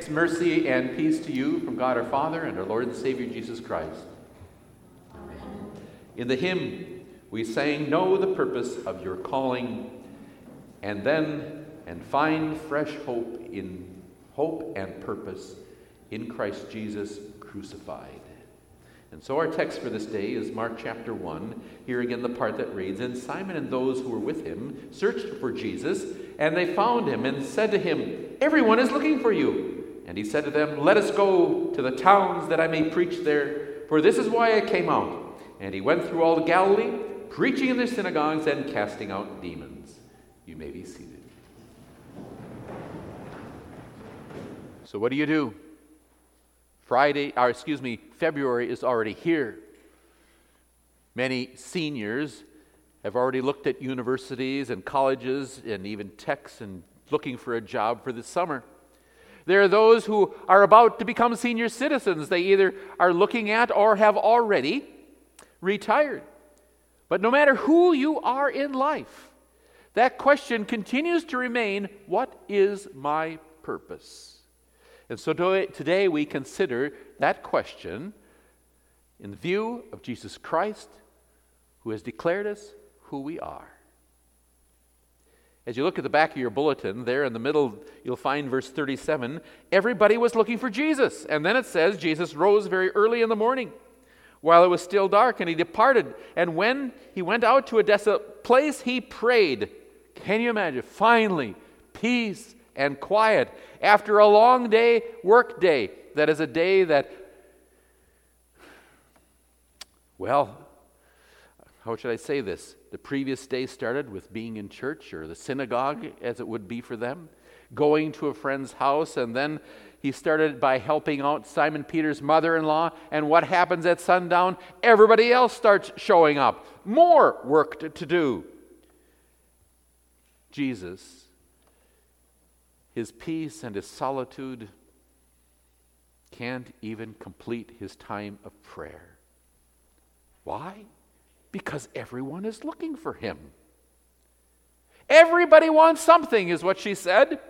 Grace, mercy, and peace to you from God our Father and our Lord and Savior Jesus Christ. Amen. In the hymn, we sang, Know the purpose of your calling, and then, and find fresh hope in hope and purpose in Christ Jesus crucified. And so our text for this day is Mark chapter 1. Here again, the part that reads And Simon and those who were with him searched for Jesus, and they found him and said to him, Everyone is looking for you. And he said to them, Let us go to the towns that I may preach there, for this is why I came out. And he went through all Galilee, preaching in their synagogues and casting out demons. You may be seated. So, what do you do? Friday, or excuse me, February is already here. Many seniors have already looked at universities and colleges and even techs and looking for a job for the summer. There are those who are about to become senior citizens. They either are looking at or have already retired. But no matter who you are in life, that question continues to remain what is my purpose? And so today we consider that question in view of Jesus Christ, who has declared us who we are. As you look at the back of your bulletin, there in the middle, you'll find verse 37. Everybody was looking for Jesus. And then it says, Jesus rose very early in the morning while it was still dark, and he departed. And when he went out to a desolate place, he prayed. Can you imagine? Finally, peace and quiet after a long day, work day. That is a day that, well, how should I say this? The previous day started with being in church or the synagogue, as it would be for them, going to a friend's house, and then he started by helping out Simon Peter's mother in law. And what happens at sundown? Everybody else starts showing up. More work to, to do. Jesus his peace and his solitude can't even complete his time of prayer. Why? Because everyone is looking for him. Everybody wants something, is what she said.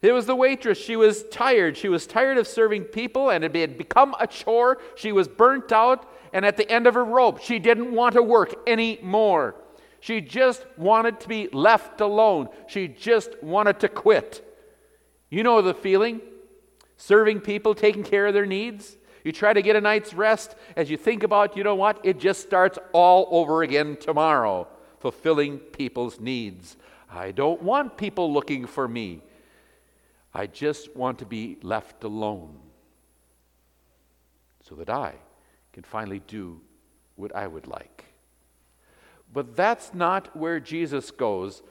It was the waitress. She was tired. She was tired of serving people, and it had become a chore. She was burnt out, and at the end of her rope, she didn't want to work anymore. She just wanted to be left alone. She just wanted to quit. You know the feeling serving people, taking care of their needs. You try to get a night's rest. As you think about, you know what? It just starts all over again tomorrow, fulfilling people's needs. I don't want people looking for me. I just want to be left alone so that I can finally do what I would like. But that's not where Jesus goes.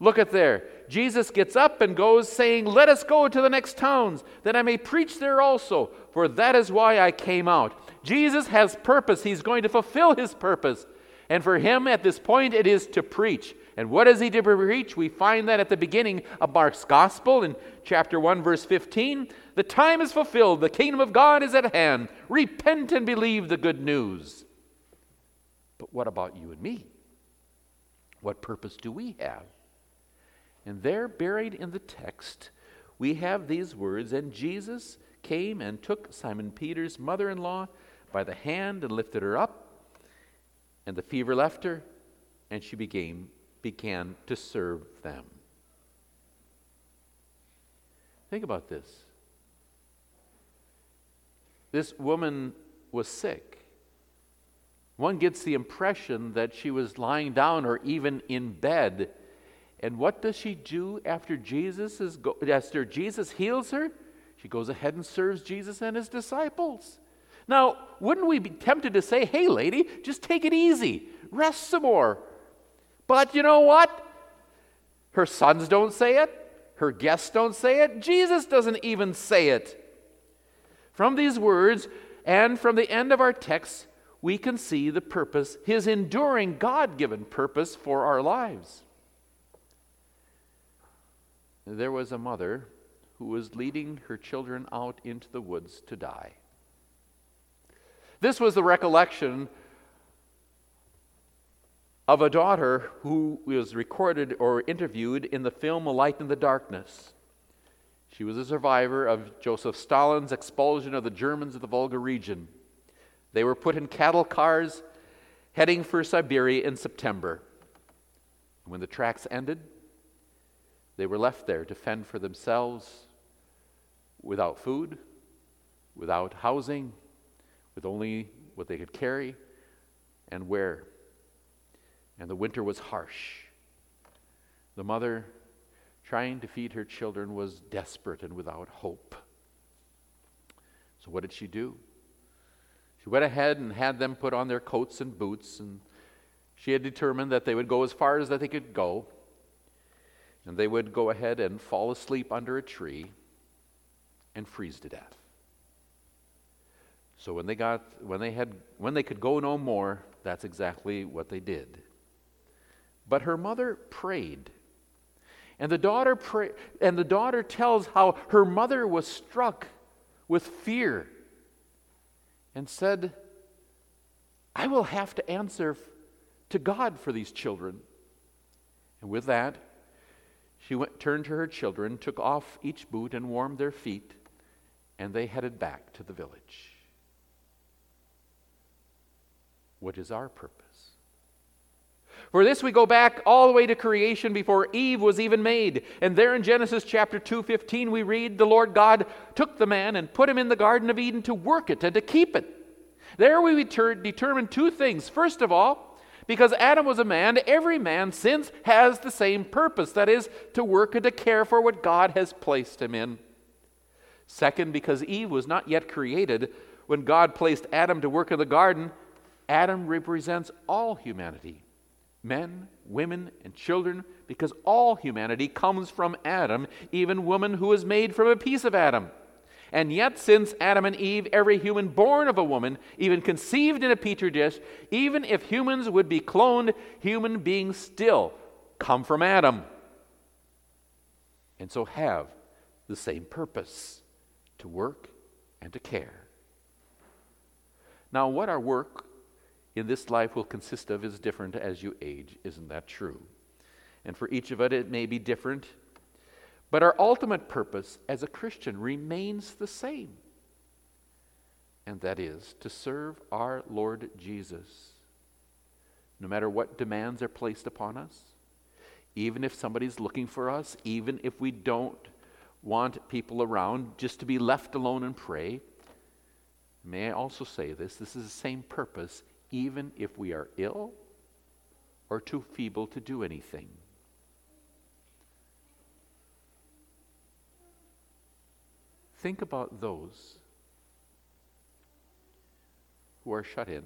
Look at there. Jesus gets up and goes, saying, Let us go to the next towns, that I may preach there also, for that is why I came out. Jesus has purpose. He's going to fulfill his purpose. And for him at this point, it is to preach. And what is he to preach? We find that at the beginning of Mark's Gospel in chapter 1, verse 15. The time is fulfilled, the kingdom of God is at hand. Repent and believe the good news. But what about you and me? What purpose do we have? And there, buried in the text, we have these words And Jesus came and took Simon Peter's mother in law by the hand and lifted her up, and the fever left her, and she began, began to serve them. Think about this. This woman was sick. One gets the impression that she was lying down or even in bed. And what does she do after Jesus is go- after Jesus heals her? She goes ahead and serves Jesus and his disciples. Now, wouldn't we be tempted to say, "Hey lady, just take it easy. Rest some more." But you know what? Her sons don't say it. Her guests don't say it. Jesus doesn't even say it. From these words and from the end of our text, we can see the purpose, his enduring God given purpose for our lives. There was a mother who was leading her children out into the woods to die. This was the recollection of a daughter who was recorded or interviewed in the film A Light in the Darkness. She was a survivor of Joseph Stalin's expulsion of the Germans of the Volga region. They were put in cattle cars heading for Siberia in September. When the tracks ended, they were left there to fend for themselves without food, without housing, with only what they could carry and wear. And the winter was harsh. The mother, trying to feed her children, was desperate and without hope. So, what did she do? She went ahead and had them put on their coats and boots, and she had determined that they would go as far as that they could go. And they would go ahead and fall asleep under a tree and freeze to death. So when they got when they had when they could go no more, that's exactly what they did. But her mother prayed. And the daughter pray, and the daughter tells how her mother was struck with fear and said, I will have to answer to God for these children. And with that, she went, turned to her children, took off each boot, and warmed their feet, and they headed back to the village. What is our purpose? For this we go back all the way to creation before Eve was even made. And there in Genesis chapter 2:15 we read the Lord God took the man and put him in the garden of Eden to work it and to keep it. There we determine two things. First of all, because Adam was a man, every man since has the same purpose that is, to work and to care for what God has placed him in. Second, because Eve was not yet created, when God placed Adam to work in the garden, Adam represents all humanity men, women, and children, because all humanity comes from Adam, even woman who is made from a piece of Adam. And yet, since Adam and Eve, every human born of a woman, even conceived in a petri dish, even if humans would be cloned, human beings still come from Adam. And so have the same purpose to work and to care. Now, what our work in this life will consist of is different as you age. Isn't that true? And for each of us, it may be different. But our ultimate purpose as a Christian remains the same. And that is to serve our Lord Jesus. No matter what demands are placed upon us, even if somebody's looking for us, even if we don't want people around, just to be left alone and pray. May I also say this? This is the same purpose even if we are ill or too feeble to do anything. Think about those who are shut in,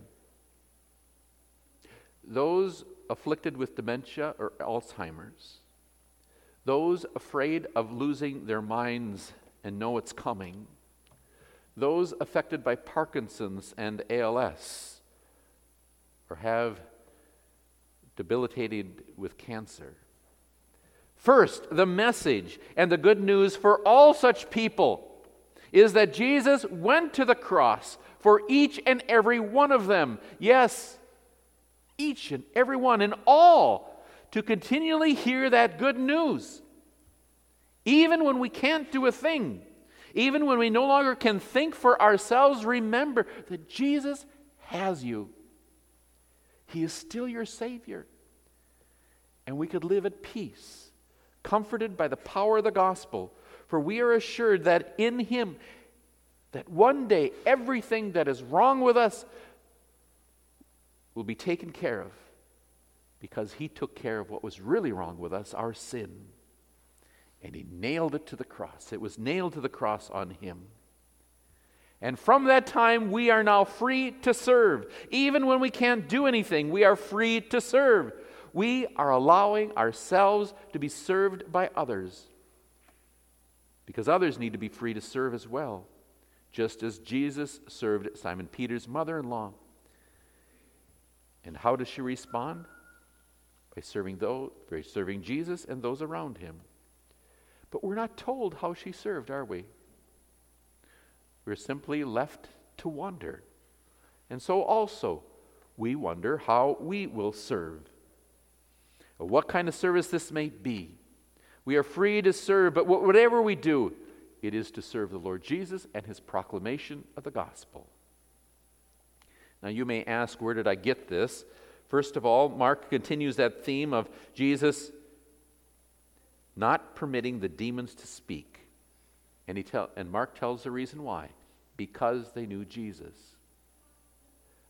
those afflicted with dementia or Alzheimer's, those afraid of losing their minds and know it's coming, those affected by Parkinson's and ALS or have debilitated with cancer. First, the message and the good news for all such people is that Jesus went to the cross for each and every one of them. Yes, each and every one and all to continually hear that good news. Even when we can't do a thing, even when we no longer can think for ourselves, remember that Jesus has you. He is still your Savior. And we could live at peace, comforted by the power of the gospel, for we are assured that in Him, that one day everything that is wrong with us will be taken care of because He took care of what was really wrong with us, our sin. And He nailed it to the cross. It was nailed to the cross on Him. And from that time, we are now free to serve. Even when we can't do anything, we are free to serve. We are allowing ourselves to be served by others because others need to be free to serve as well, just as Jesus served Simon Peter's mother in law. And how does she respond? By serving, those, by serving Jesus and those around him. But we're not told how she served, are we? We're simply left to wonder. And so also, we wonder how we will serve. What kind of service this may be. We are free to serve, but whatever we do, it is to serve the Lord Jesus and his proclamation of the gospel. Now, you may ask, where did I get this? First of all, Mark continues that theme of Jesus not permitting the demons to speak. And, he tell, and Mark tells the reason why because they knew Jesus.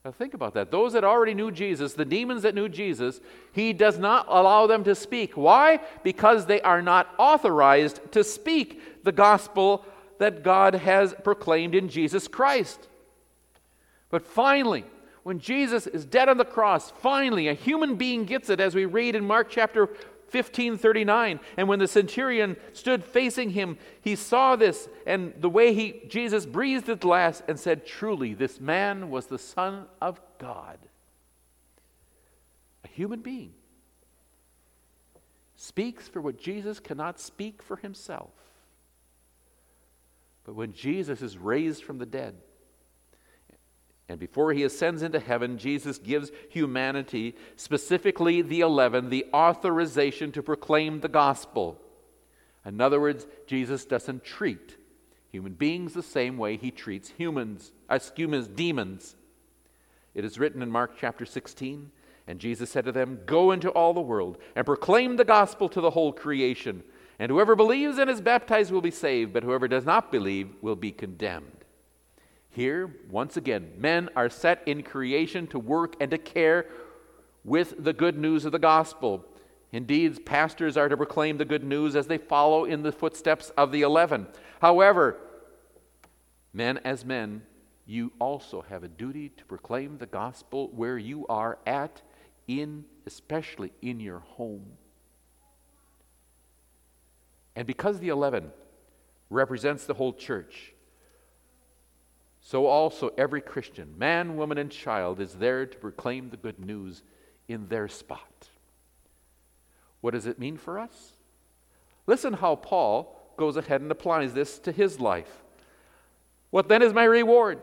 Now, think about that. Those that already knew Jesus, the demons that knew Jesus, he does not allow them to speak. Why? Because they are not authorized to speak the gospel that God has proclaimed in Jesus Christ. But finally, when Jesus is dead on the cross, finally a human being gets it, as we read in Mark chapter 1539 and when the centurion stood facing him he saw this and the way he jesus breathed at last and said truly this man was the son of god. A human being speaks for what jesus cannot speak for himself. But when jesus is raised from the dead and before he ascends into heaven, Jesus gives humanity, specifically the eleven, the authorization to proclaim the gospel. In other words, Jesus doesn't treat human beings the same way he treats humans, humans, demons. It is written in Mark chapter 16, and Jesus said to them, Go into all the world and proclaim the gospel to the whole creation. And whoever believes and is baptized will be saved, but whoever does not believe will be condemned. Here, once again, men are set in creation to work and to care with the good news of the gospel. Indeed, pastors are to proclaim the good news as they follow in the footsteps of the eleven. However, men as men, you also have a duty to proclaim the gospel where you are at, in especially in your home. And because the eleven represents the whole church, so also every Christian, man, woman, and child, is there to proclaim the good news in their spot. What does it mean for us? Listen how Paul goes ahead and applies this to his life. What then is my reward?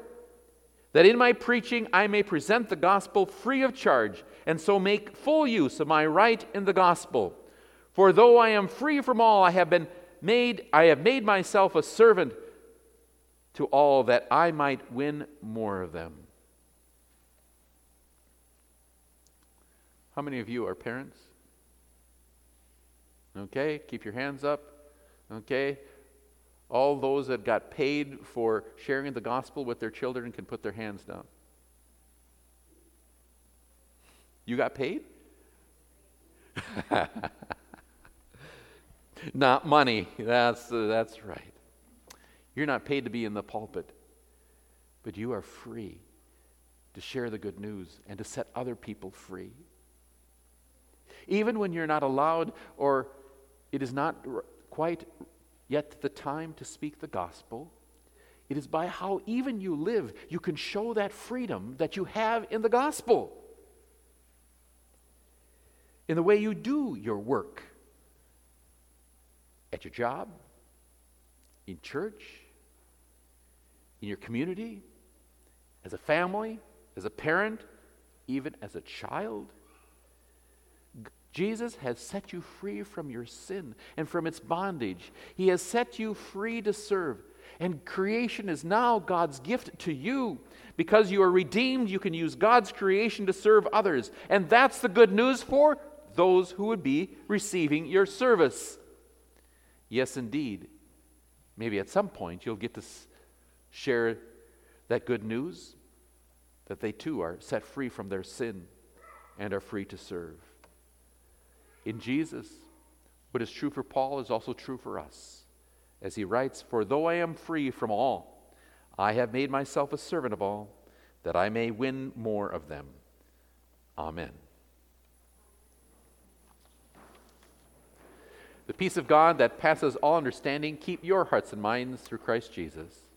That in my preaching I may present the gospel free of charge, and so make full use of my right in the gospel. For though I am free from all, I have been made I have made myself a servant to all that I might win more of them. How many of you are parents? Okay, keep your hands up. Okay, all those that got paid for sharing the gospel with their children can put their hands down. You got paid? Not money. That's, uh, that's right. You're not paid to be in the pulpit, but you are free to share the good news and to set other people free. Even when you're not allowed or it is not quite yet the time to speak the gospel, it is by how even you live you can show that freedom that you have in the gospel. In the way you do your work at your job, in church, in your community, as a family, as a parent, even as a child. Jesus has set you free from your sin and from its bondage. He has set you free to serve. And creation is now God's gift to you. Because you are redeemed, you can use God's creation to serve others. And that's the good news for those who would be receiving your service. Yes, indeed. Maybe at some point you'll get to share that good news that they too are set free from their sin and are free to serve. In Jesus, what is true for Paul is also true for us. As he writes, For though I am free from all, I have made myself a servant of all, that I may win more of them. Amen. The peace of God that passes all understanding, keep your hearts and minds through Christ Jesus.